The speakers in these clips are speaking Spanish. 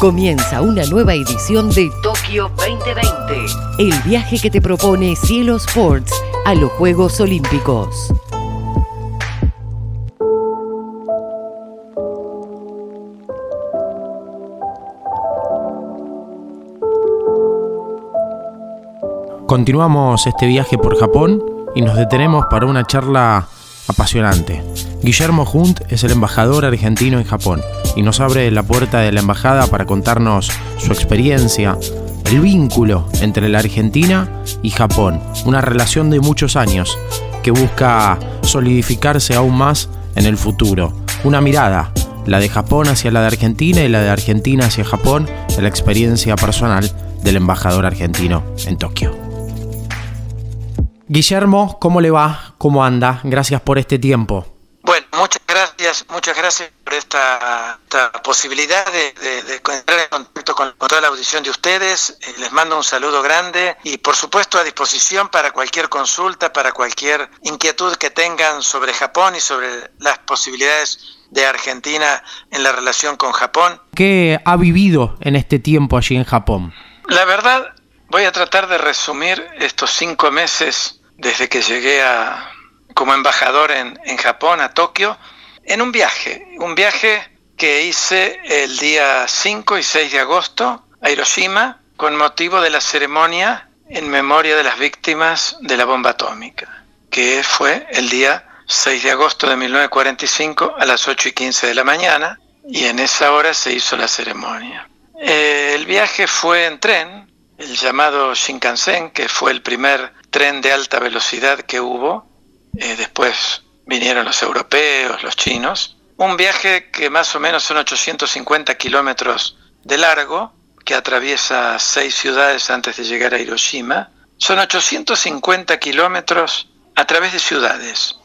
Comienza una nueva edición de Tokio 2020, el viaje que te propone Cielo Sports a los Juegos Olímpicos. Continuamos este viaje por Japón y nos detenemos para una charla apasionante. Guillermo Hunt es el embajador argentino en Japón y nos abre la puerta de la embajada para contarnos su experiencia, el vínculo entre la Argentina y Japón, una relación de muchos años que busca solidificarse aún más en el futuro. Una mirada, la de Japón hacia la de Argentina y la de Argentina hacia Japón, de la experiencia personal del embajador argentino en Tokio. Guillermo, ¿cómo le va? ¿Cómo anda? Gracias por este tiempo. Muchas gracias, muchas gracias por esta, posibilidad de, de, entrar en contacto con, toda la audición de ustedes. Eh, les mando un saludo grande y por supuesto a disposición para cualquier consulta, para cualquier inquietud que tengan sobre Japón y sobre las posibilidades de Argentina en la relación con Japón. ¿Qué ha vivido en este tiempo allí en Japón? La verdad, voy a tratar de resumir estos cinco meses desde que llegué a, como embajador en, en Japón, a Tokio, en un viaje, un viaje que hice el día 5 y 6 de agosto a Hiroshima con motivo de la ceremonia en memoria de las víctimas de la bomba atómica, que fue el día 6 de agosto de 1945 a las 8 y 15 de la mañana y en esa hora se hizo la ceremonia. El viaje fue en tren, el llamado Shinkansen, que fue el primer tren de alta velocidad que hubo, eh, después vinieron los europeos, los chinos, un viaje que más o menos son 850 kilómetros de largo, que atraviesa seis ciudades antes de llegar a Hiroshima, son 850 kilómetros a través de ciudades.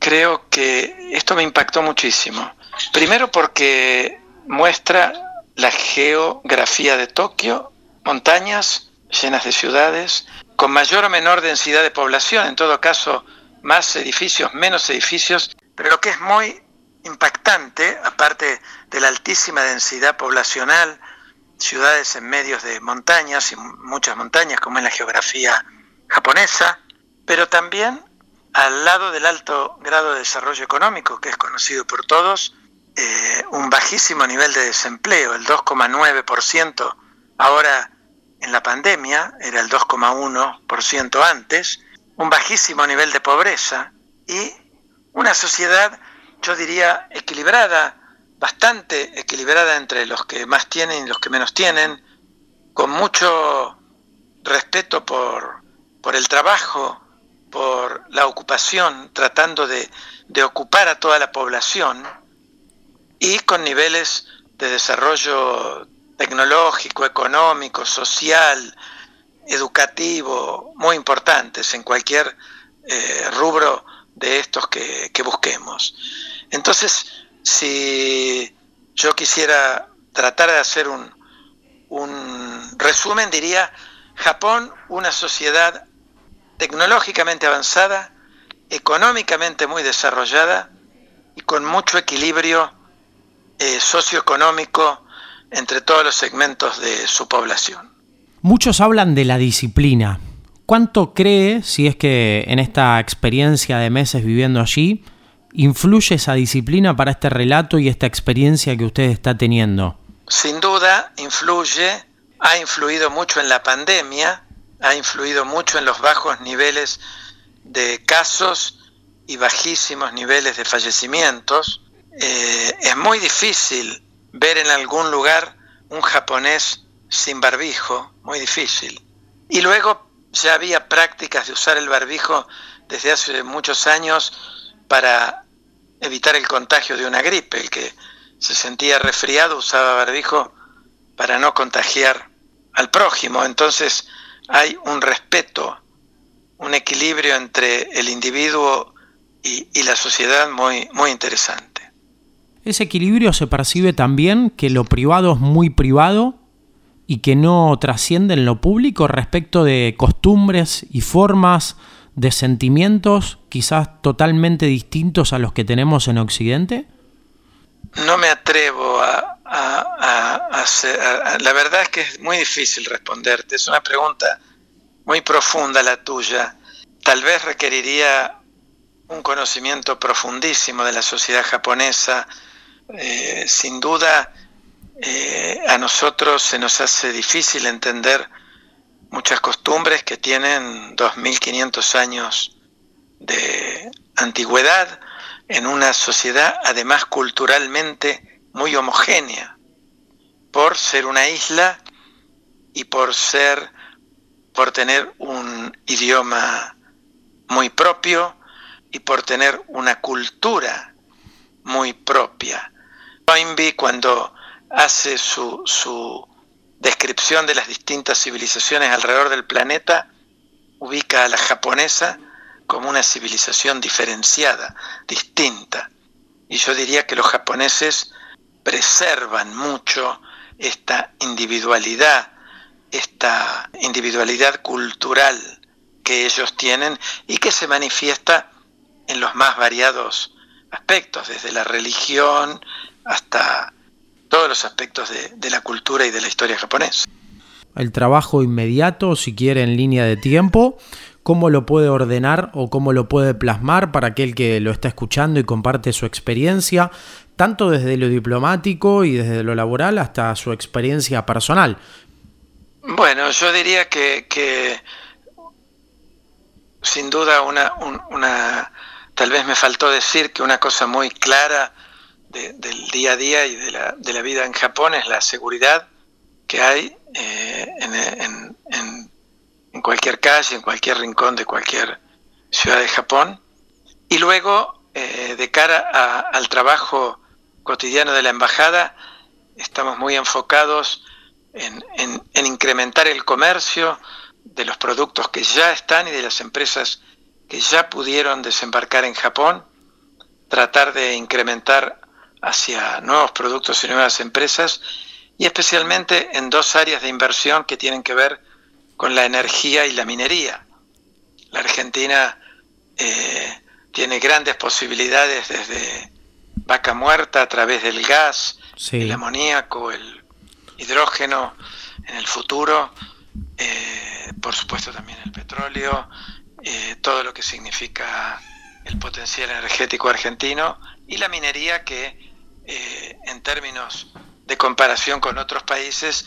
Creo que esto me impactó muchísimo. Primero porque muestra la geografía de Tokio, montañas llenas de ciudades, con mayor o menor densidad de población, en todo caso más edificios, menos edificios, pero lo que es muy impactante, aparte de la altísima densidad poblacional, ciudades en medios de montañas y muchas montañas, como en la geografía japonesa, pero también al lado del alto grado de desarrollo económico, que es conocido por todos, eh, un bajísimo nivel de desempleo, el 2,9%, ahora en la pandemia, era el 2,1% antes, un bajísimo nivel de pobreza y una sociedad, yo diría, equilibrada, bastante equilibrada entre los que más tienen y los que menos tienen, con mucho respeto por, por el trabajo, por la ocupación, tratando de, de ocupar a toda la población y con niveles de desarrollo tecnológico, económico, social, educativo, muy importantes en cualquier eh, rubro de estos que, busquemos. Entonces, si yo quisiera tratar de hacer un, un resumen, diría, Japón, una sociedad tecnológicamente avanzada, económicamente muy desarrollada y con mucho equilibrio eh, socioeconómico entre todos los segmentos de su población. Muchos hablan de la disciplina. ¿Cuánto cree, si es que en esta experiencia de meses viviendo allí, influye esa disciplina para este relato y esta experiencia que usted está teniendo? Sin duda, influye, ha influido mucho en la pandemia, ha influido mucho en los bajos niveles de casos y bajísimos niveles de fallecimientos. Eh, es muy difícil ver en algún lugar un japonés sin barbijo, muy difícil. Y luego ya había prácticas de usar el barbijo desde hace muchos años para evitar el contagio de una gripe. El que se sentía resfriado usaba barbijo para no contagiar al prójimo. Entonces hay un respeto, un equilibrio entre el individuo y, y la sociedad muy, muy interesante. Ese equilibrio se percibe también que lo privado es muy privado y que no trasciende en lo público respecto de costumbres y formas de sentimientos quizás totalmente distintos a los que tenemos en Occidente? No me atrevo a, la verdad es que es muy difícil responderte, es una pregunta muy profunda la tuya. Tal vez requeriría un conocimiento profundísimo de la sociedad japonesa. Eh, sin duda, eh, a nosotros se nos hace difícil entender muchas costumbres que tienen 2.500 años de antigüedad en una sociedad además culturalmente muy homogénea, por ser una isla y por ser, por tener un idioma muy propio y por tener una cultura muy propia. Cuando hace su, su descripción de las distintas civilizaciones alrededor del planeta, ubica a la japonesa como una civilización diferenciada, distinta. Y yo diría que los japoneses preservan mucho esta individualidad, esta individualidad cultural que ellos tienen y que se manifiesta en los más variados aspectos, desde la religión hasta todos los aspectos de, la cultura y de la historia japonesa. El trabajo inmediato, si quiere, en línea de tiempo, cómo lo puede ordenar o cómo lo puede plasmar para aquel que lo está escuchando y comparte su experiencia, tanto desde lo diplomático y desde lo laboral hasta su experiencia personal. Bueno, yo diría que, sin duda una, una, tal vez me faltó decir que una cosa muy clara del día a día y de la, de la, vida en Japón es la seguridad que hay eh, en, en, cualquier calle, en cualquier rincón de cualquier ciudad de Japón. Y luego, eh, de cara al trabajo cotidiano de la embajada, estamos muy enfocados en, en incrementar el comercio de los productos que ya están y de las empresas que ya pudieron desembarcar en Japón, tratar de incrementar hacia nuevos productos y nuevas empresas y especialmente en dos áreas de inversión que tienen que ver con la energía y la minería. La Argentina eh, tiene grandes posibilidades desde vaca muerta a través del gas, el amoníaco, el hidrógeno en el futuro, eh, por supuesto también el petróleo, eh, todo lo que significa el potencial energético argentino y la minería que eh, en términos de comparación con otros países,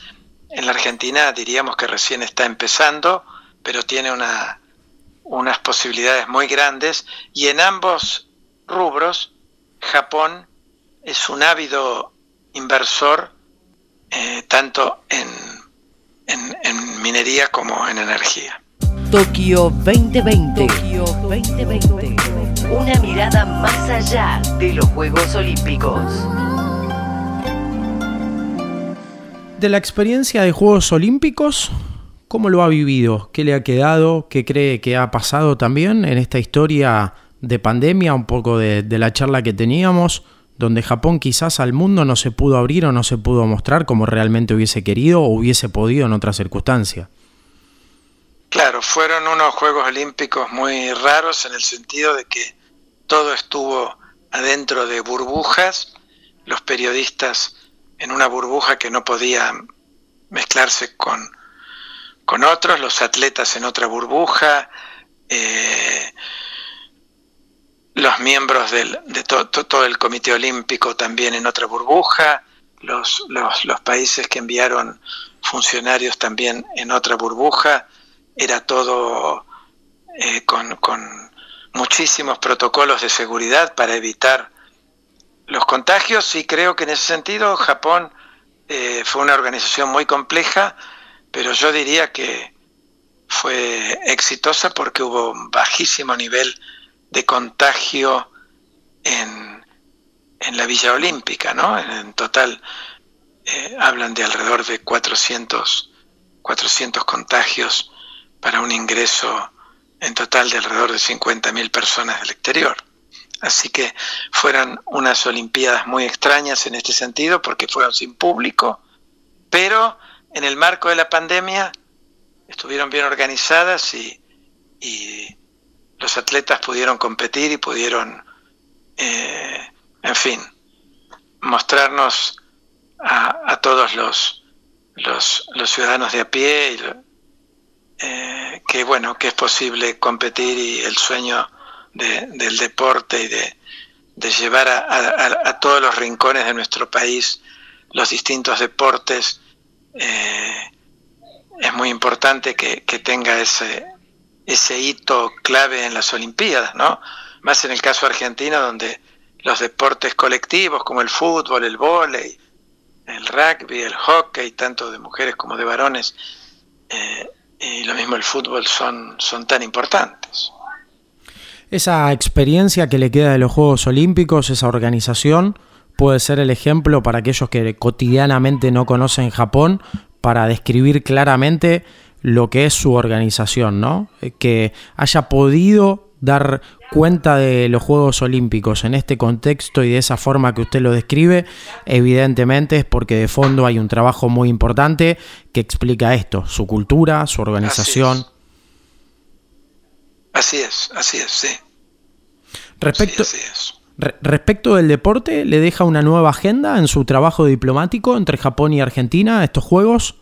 en la Argentina diríamos que recién está empezando, pero tiene una, unas posibilidades muy grandes y en ambos rubros Japón es un ávido inversor eh, tanto en, en, minería como en energía. Tokio 2020. Tokio 2020. Una mirada más allá de los Juegos Olímpicos. De la experiencia de Juegos Olímpicos, ¿cómo lo ha vivido? ¿Qué le ha quedado? ¿Qué cree que ha pasado también en esta historia de pandemia? Un poco de, la charla que teníamos, donde Japón quizás al mundo no se pudo abrir o no se pudo mostrar como realmente hubiese querido o hubiese podido en otra circunstancia. Claro, fueron unos Juegos Olímpicos muy raros en el sentido de que todo estuvo adentro de burbujas, los periodistas en una burbuja que no podía mezclarse con, con otros, los atletas en otra burbuja, eh, los miembros de todo el Comité Olímpico también en otra burbuja, los, los países que enviaron funcionarios también en otra burbuja, era todo eh, con, muchísimos protocolos de seguridad para evitar los contagios y creo que en ese sentido Japón eh, fue una organización muy compleja, pero yo diría que fue exitosa porque hubo un bajísimo nivel de contagio en, en la Villa Olímpica, ¿no? En, total eh, hablan de alrededor de 400, 400 contagios para un ingreso en total de alrededor de 50.000 personas del exterior. Así que fueron unas Olimpiadas muy extrañas en este sentido porque fueron sin público, pero en el marco de la pandemia estuvieron bien organizadas y, los atletas pudieron competir y pudieron, eh, en fin, mostrarnos a, todos los, los, ciudadanos de a pie, eh, que bueno, que es posible competir y el sueño del deporte y de, llevar a, todos los rincones de nuestro país los distintos deportes, eh, es muy importante que, que, tenga ese, ese hito clave en las Olimpiadas, ¿no? Más en el caso argentino, donde los deportes colectivos como el fútbol, el vóley, el rugby, el hockey, tanto de mujeres como de varones, eh, y lo mismo el fútbol, son, son tan importantes. Esa experiencia que le queda de los Juegos Olímpicos, esa organización, puede ser el ejemplo para aquellos que cotidianamente no conocen Japón, para describir claramente lo que es su organización, ¿no? Que haya podido dar cuenta de los Juegos Olímpicos en este contexto y de esa forma que usted lo describe, evidentemente es porque de fondo hay un trabajo muy importante que explica esto, su cultura, su organización. Así es, así es, sí. Respecto, respecto del deporte, ¿le deja una nueva agenda en su trabajo diplomático entre Japón y Argentina estos Juegos?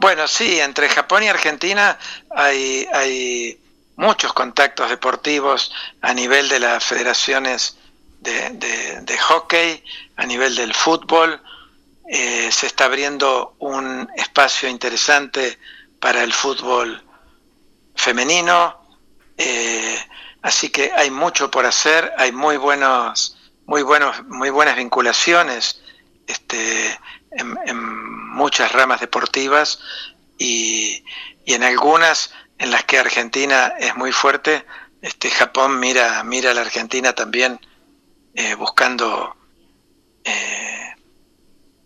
Bueno, sí, entre Japón y Argentina hay, hay muchos contactos deportivos a nivel de las federaciones de, hockey, a nivel del fútbol. Eh, se está abriendo un espacio interesante para el fútbol femenino. Eh, así que hay mucho por hacer, hay muy buenos, muy buenos, muy buenas vinculaciones este, en, muchas ramas deportivas y, y en algunas en las que Argentina es muy fuerte, este Japón mira, mira a la Argentina también eh, buscando eh,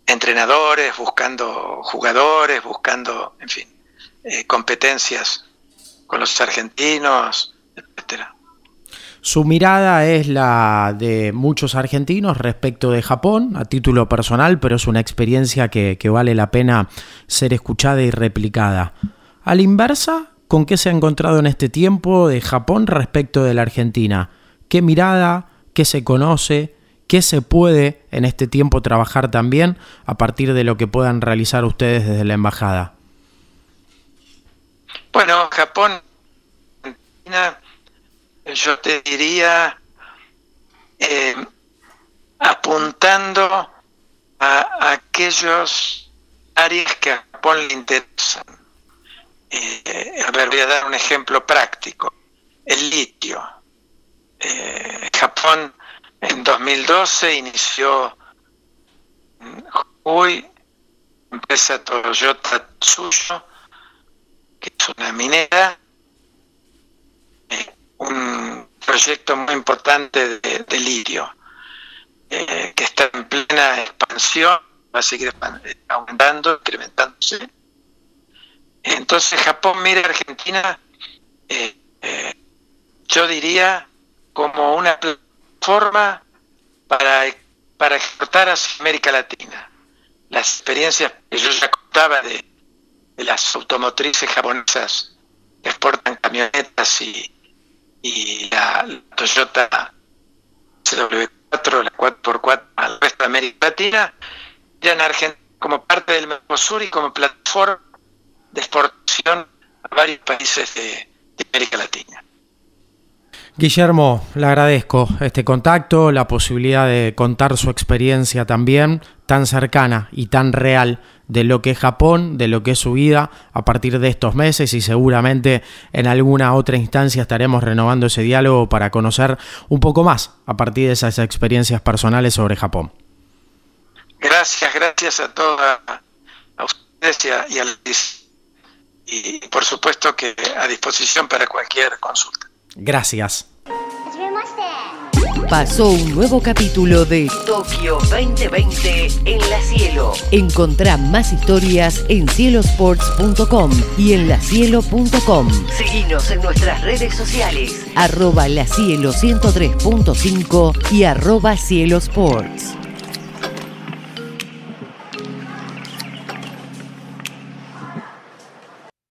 entrenadores, buscando jugadores, buscando, en fin, eh, competencias con los argentinos, etcétera. Su mirada es la de muchos argentinos respecto de Japón, a título personal, pero es una experiencia que, que vale la pena ser escuchada y replicada. A la inversa, con qué se ha encontrado en este tiempo de Japón respecto de la Argentina. ¿Qué mirada? ¿Qué se conoce? ¿Qué se puede en este tiempo trabajar también a partir de lo que puedan realizar ustedes desde la embajada? Bueno, Japón, Argentina, yo te diría eh, apuntando a aquellos áreas que a Japón le interesan eh, a ver, voy a dar un ejemplo práctico. El litio. Eh, Japón en 2012 inició hoy empresa Toyota Tsuyo, que es una minera, eh, un proyecto muy importante de, litio, que está en plena expansión, va a seguir aumentando, incrementándose entonces Japón mira Argentina, eh, eh, yo diría, como una plataforma para, para exportar a América Latina. Las experiencias que yo ya contaba de, las automotrices japonesas que exportan camionetas y, y la, Toyota CW4, la 4x4 al resto de América Latina, ya en Argentina como parte del Mercosur y como plataforma de exportación a varios países de, América Latina. Guillermo, le agradezco este contacto, la posibilidad de contar su experiencia también tan cercana y tan real de lo que es Japón, de lo que es su vida a partir de estos meses y seguramente en alguna otra instancia estaremos renovando ese diálogo para conocer un poco más a partir de esas experiencias personales sobre Japón. Gracias, gracias a todos a ustedes y a, y por supuesto que a disposición para cualquier consulta. Gracias. Pasó un nuevo capítulo de Tokio 2020 en la cielo. Encontrá más historias en cielosports.com y en lacielo.com. Seguinos en nuestras redes sociales, arroba lacielo 103.5 y arroba cielosports.